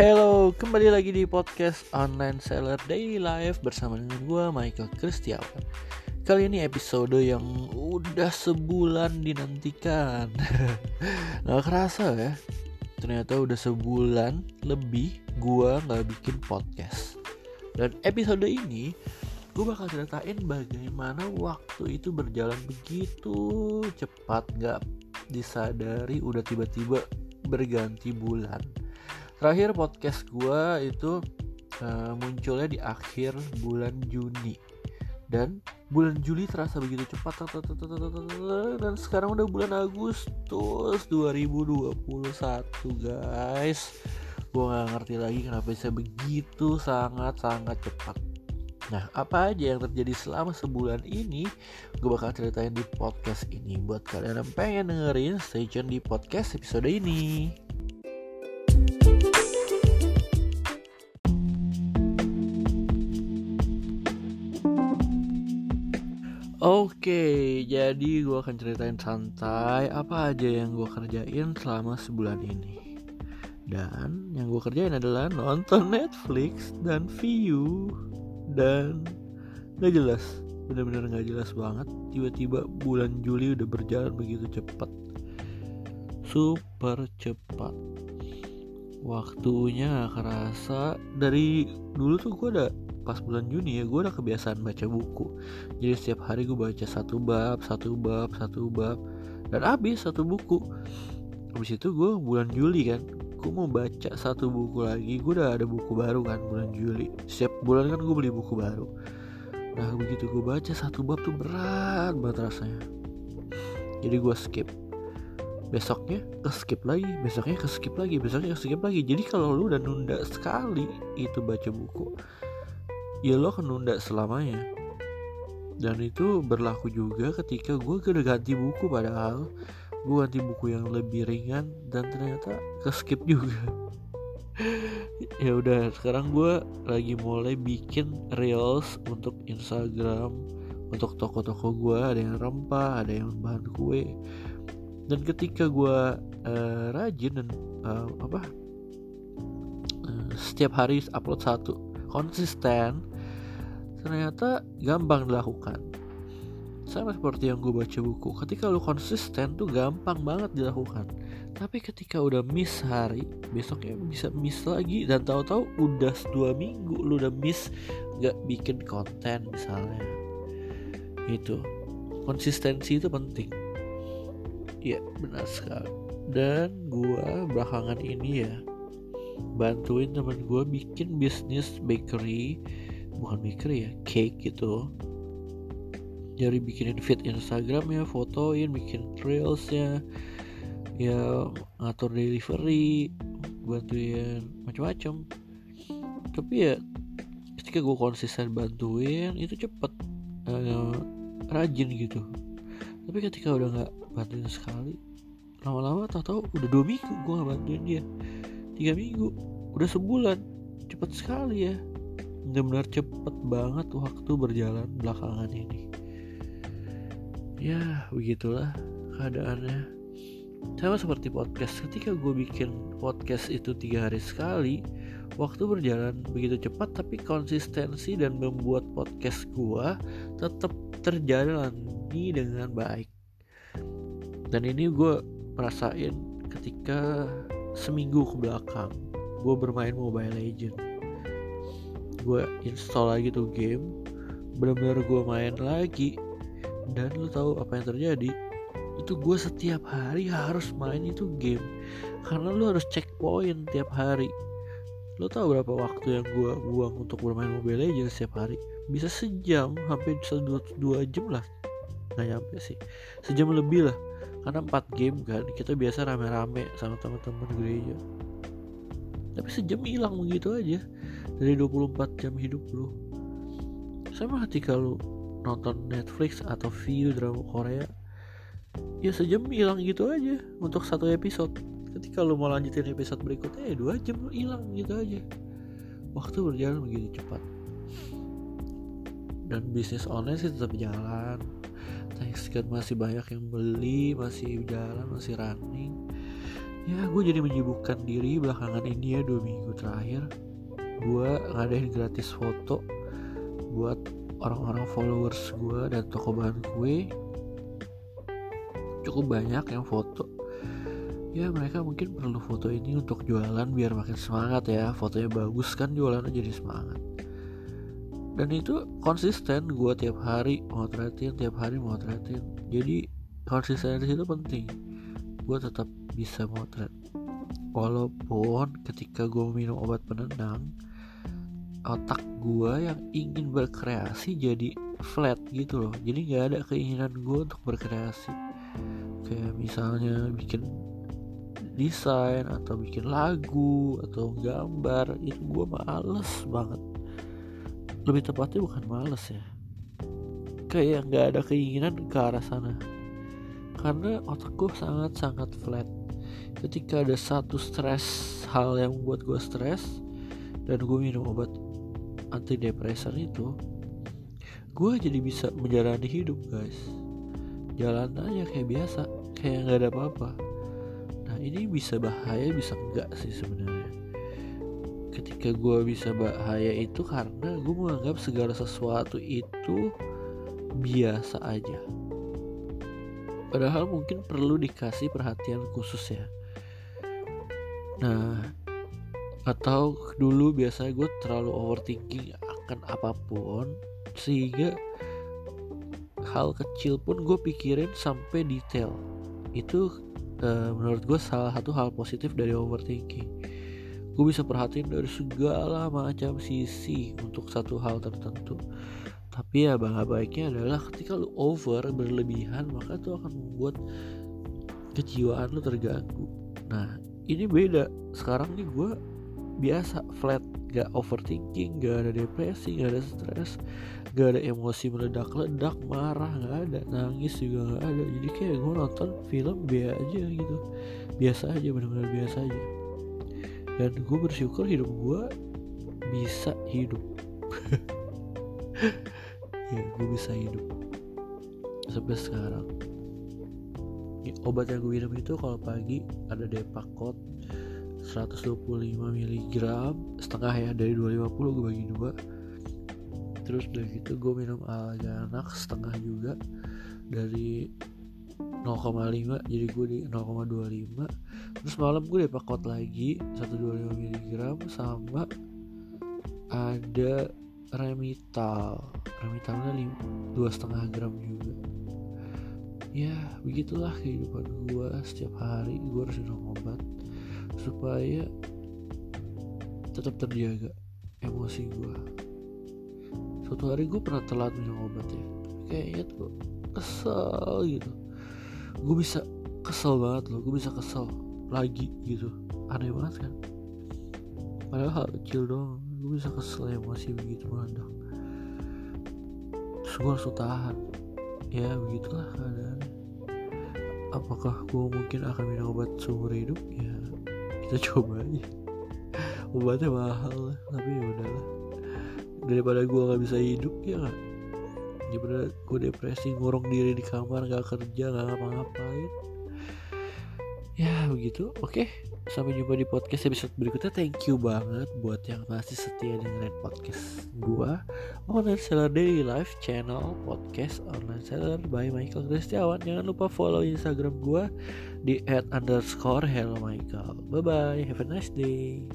Hello, kembali lagi di podcast Online Seller Daily Life bersama dengan gue Michael Kristiawan. Kali ini episode yang udah sebulan dinantikan. Gak kerasa ya, ternyata udah sebulan lebih gue gak bikin podcast. Dan episode ini gue bakal ceritain bagaimana waktu itu berjalan begitu cepat gak disadari udah tiba-tiba berganti bulan terakhir podcast gue itu uh, munculnya di akhir bulan Juni dan bulan Juli terasa begitu cepat dan sekarang udah bulan Agustus 2021 guys gue nggak ngerti lagi kenapa bisa begitu sangat sangat cepat Nah, apa aja yang terjadi selama sebulan ini, gue bakal ceritain di podcast ini. Buat kalian yang pengen dengerin, stay tune di podcast episode ini. Oke, jadi gue akan ceritain santai apa aja yang gue kerjain selama sebulan ini. Dan yang gue kerjain adalah nonton Netflix dan view dan gak jelas, bener-bener gak jelas banget. Tiba-tiba bulan Juli udah berjalan begitu cepat, super cepat. Waktunya kerasa dari dulu tuh gue udah pas bulan Juni ya gue udah kebiasaan baca buku. Jadi setiap hari gue baca satu bab satu bab satu bab dan habis satu buku. Habis itu gue bulan Juli kan gue mau baca satu buku lagi gue udah ada buku baru kan bulan Juli. Setiap bulan kan gue beli buku baru. Nah begitu gue baca satu bab tuh berat banget rasanya. Jadi gue skip. Besoknya ke skip lagi besoknya ke skip lagi besoknya ke skip lagi. Jadi kalau lu udah nunda sekali itu baca buku ya lo akan nunda selamanya. Dan itu berlaku juga ketika gue udah ganti buku padahal gue ganti buku yang lebih ringan dan ternyata ke skip juga. Ya udah sekarang gue lagi mulai bikin reels untuk Instagram. Untuk toko-toko gue ada yang rempah ada yang bahan kue. Dan ketika gue uh, rajin dan uh, apa uh, setiap hari upload satu konsisten ternyata gampang dilakukan. Sama seperti yang gue baca buku ketika lu konsisten tuh gampang banget dilakukan. Tapi ketika udah miss hari besoknya bisa miss lagi. Dan tahu-tahu udah dua minggu lu udah miss gak bikin konten misalnya. Itu konsistensi itu penting. Ya benar sekali. Dan gue belakangan ini ya bantuin temen gue bikin bisnis bakery bukan mikir ya cake gitu. Jadi bikinin feed Instagram ya fotoin bikin reelsnya ya ngatur delivery bantuin macam-macam tapi ya ketika gue konsisten bantuin itu cepet uh, rajin gitu. Tapi ketika udah nggak bantuin sekali lama-lama tau tau udah dua minggu gue nggak bantuin dia. Tiga minggu udah sebulan cepet sekali ya benar-benar cepet banget waktu berjalan belakangan ini. Ya begitulah keadaannya. Sama seperti podcast ketika gue bikin podcast itu tiga hari sekali waktu berjalan begitu cepat tapi konsistensi dan membuat podcast gue tetap terjalani dengan baik. Dan ini gue merasain ketika seminggu ke belakang gue bermain Mobile Legend gue install lagi tuh game benar-benar gue main lagi. Dan lu tahu apa yang terjadi? Itu gue setiap hari harus main itu game. Karena lu harus checkpoint tiap hari. Lu tahu berapa waktu yang gue buang untuk bermain Mobile Legends setiap hari? Bisa sejam hampir dua, dua jam lah. Nggak nyampe sih. Sejam lebih lah. Karena empat game kan kita biasa rame-rame sama teman-teman gereja. Tapi sejam hilang begitu aja dari 24 jam hidup lu. Sama ketika lu nonton Netflix atau view drama Korea ya sejam hilang gitu aja untuk satu episode. Ketika lu mau lanjutin episode berikutnya ya dua jam hilang gitu aja. Waktu berjalan begitu cepat. Dan bisnis online sih tetap jalan. Thanks God masih banyak yang beli masih jalan masih running. Ya gue jadi menyibukkan diri belakangan ini ya dua minggu terakhir gue ngadain gratis foto buat orang-orang followers gue dan toko bahan gue cukup banyak yang foto. Ya mereka mungkin perlu foto ini untuk jualan biar makin semangat ya. Fotonya bagus kan jualannya jadi semangat. Dan itu konsisten gue tiap hari motretin tiap hari motretin. Jadi konsisten di situ penting. Gue tetap bisa motret. Walaupun ketika gue minum obat penenang otak gue yang ingin berkreasi jadi flat gitu loh. Jadi nggak ada keinginan gue untuk berkreasi. Kayak misalnya bikin desain atau bikin lagu atau gambar itu gue males banget. Lebih tepatnya bukan males ya. Kayak nggak ada keinginan ke arah sana. Karena otak gue sangat sangat flat. Ketika ada satu stres hal yang membuat gue stres dan gue minum obat antidepresan itu gue jadi bisa menjalani hidup guys. Jalan aja kayak biasa kayak nggak ada apa-apa. Nah ini bisa bahaya bisa enggak sih sebenarnya? Ketika gue bisa bahaya itu karena gue menganggap segala sesuatu itu biasa aja. Padahal mungkin perlu dikasih perhatian khusus ya. Nah atau dulu biasanya gue terlalu overthinking akan apa pun sehingga hal kecil pun gue pikirin sampai detail. Itu uh, menurut gue salah satu hal positif dari overthinking. Gue bisa perhatiin dari segala macam sisi untuk satu hal tertentu. Tapi ya bangga baiknya adalah ketika lu over berlebihan maka itu akan membuat kejiwaan lu terganggu. Nah ini beda. Sekarang nih gue biasa flat gak overthinking gak ada depresi gak ada stres gak ada emosi meledak-ledak marah gak ada nangis juga gak ada. Jadi kayak gue nonton film B aja gitu. Biasa aja benar-benar biasa aja. Dan gue bersyukur hidup gue bisa hidup. Ya gue bisa hidup. Sampai sekarang. Ya, obat yang gue minum itu kalau pagi ada Depakot 125 mg setengah ya dari 250 gue bagi dua. Terus udah gitu gue minum Alganax setengah juga dari 0,5 jadi gue di 0,25 terus malam gue Depakot lagi 125 mg sama ada remital. Remitalnya dua setengah gram juga. Ya begitulah kehidupan gue setiap hari gue harus minum obat supaya tetap terjaga emosi gue suatu hari gue pernah telat minum obat ya. Kayaknya tuh kesel gitu. Gue bisa kesel banget loh gue bisa kesel lagi gitu. Aneh banget kan? Padahal hal kecil doang gue bisa kesel emosi begitu meledak terus gue harus tahan. Ya begitulah keadaannya. Apakah gue mungkin akan minum obat seumur hidup? Ya kita coba aja. Obatnya mahal tapi ya udahlah. Daripada gue nggak bisa hidup ya nggak? Daripada gue depresi ngurung diri di kamar nggak kerja nggak ngapa-ngapain. Ya begitu. Oke. okay sampai jumpa di podcast episode berikutnya. Thank you banget buat yang masih setia dengerin podcast gua online seller daily life channel podcast online seller by Michael Kristiawan jangan lupa follow instagram gua di at underscore hello Michael. Bye bye have a nice day